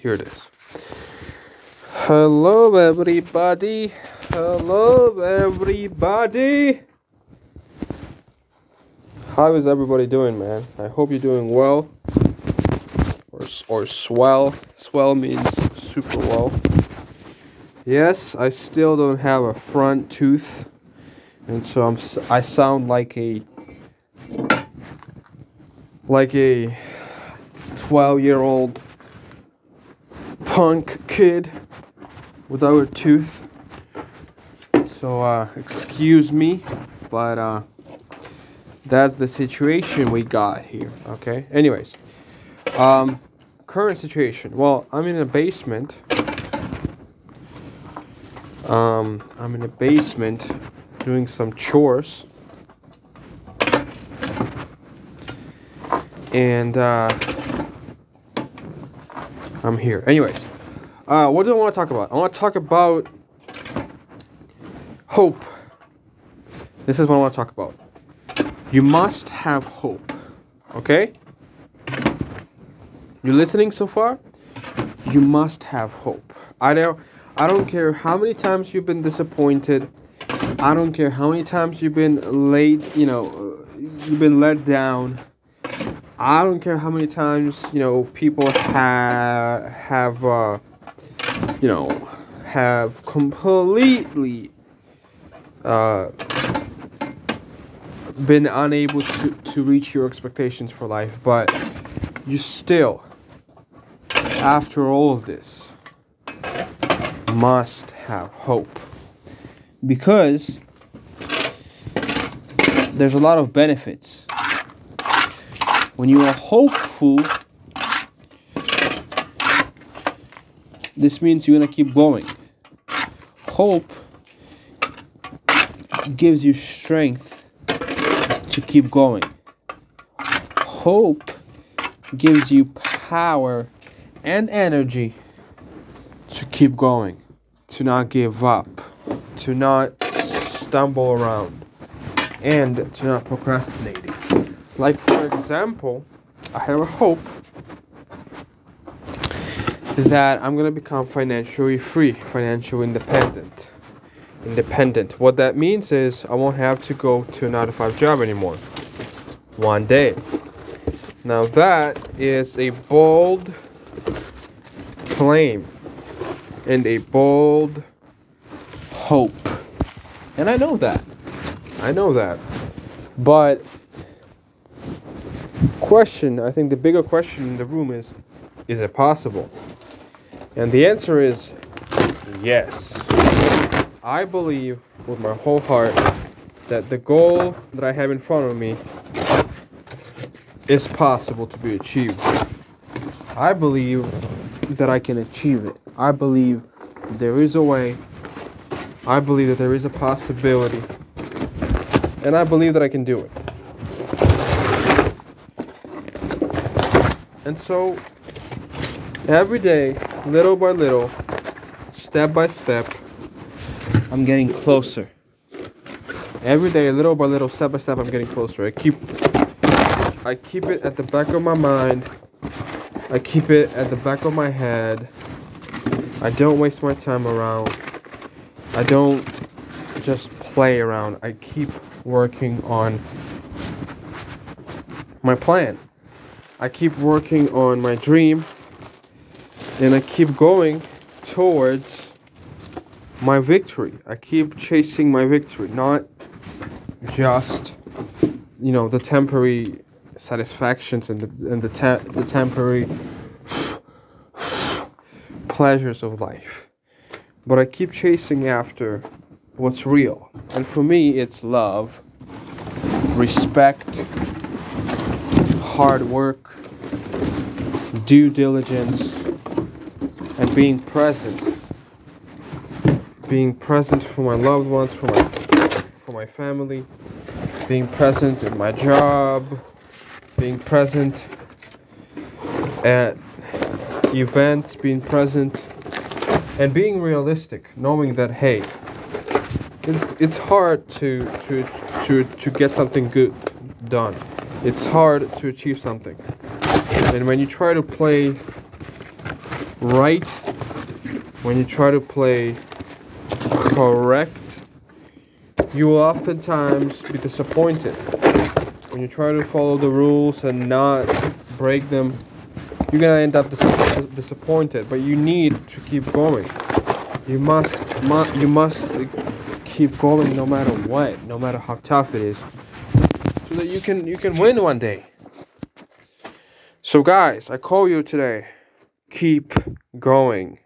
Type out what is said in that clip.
Here it is. Hello, everybody. Hello, everybody. How is everybody doing, man? I hope you're doing well. Or, or swell. Swell means super well. Yes, I still don't have a front tooth. And so I'm I sound like a like a 12 year old punk kid without a tooth. So, uh, excuse me, but uh, that's the situation we got here. Okay. Anyways, um, current situation. Well, I'm in a basement. Um, I'm in a basement doing some chores. And uh, I'm here. Anyways, uh, what do I want to talk about? I want to talk about hope. This is what I want to talk about. You must have hope. Okay? You listening so far? You must have hope. I don't I don't care how many times you've been disappointed. I don't care how many times you've been late, you know, you've been let down. I don't care how many times you know people have have uh, you know have completely uh, been unable to, to reach your expectations for life, but you still, after all of this, must have hope. Because there's a lot of benefits when you are hopeful, this means you're going to keep going. Hope gives you strength to keep going. Hope gives you power and energy to keep going, to not give up, to not stumble around, and to not procrastinate. Like, for example, I have a hope that I'm gonna become financially free, financially independent. Independent. What that means is I won't have to go to a 9 to 5 job anymore. One day. Now, that is a bold claim and a bold hope. And I know that. I know that. But question, I think the bigger question in the room is is it possible? And the answer is yes. I believe with my whole heart that the goal that I have in front of me is possible to be achieved. I believe that I can achieve it. I believe there is a way. I believe that there is a possibility. And I believe that I can do it. And so, every day, little by little, step by step, I'm getting closer. Every day, little by little, step by step, I'm getting closer. I keep, I keep it at the back of my mind. I keep it at the back of my head. I don't waste my time around. I don't just play around. I keep working on my plan. I keep working on my dream and I keep going towards my victory. I keep chasing my victory, not just you know the temporary satisfactions and the and the, te- the temporary pleasures of life. But I keep chasing after what's real. And for me it's love, respect, hard work, due diligence, and being present. Being present for my loved ones, for my for my family, being present in my job, being present at events, being present and being realistic, knowing that hey, it's it's hard to to to to get something good done it's hard to achieve something. And when you try to play right when you try to play correct, you will oftentimes be disappointed. When you try to follow the rules and not break them, you're gonna end up dis- disappointed. But you need to keep going. You must, mu- you must keep going no matter what, no matter how tough it is, so that you can you can win one day. So guys, I call you today. Keep going.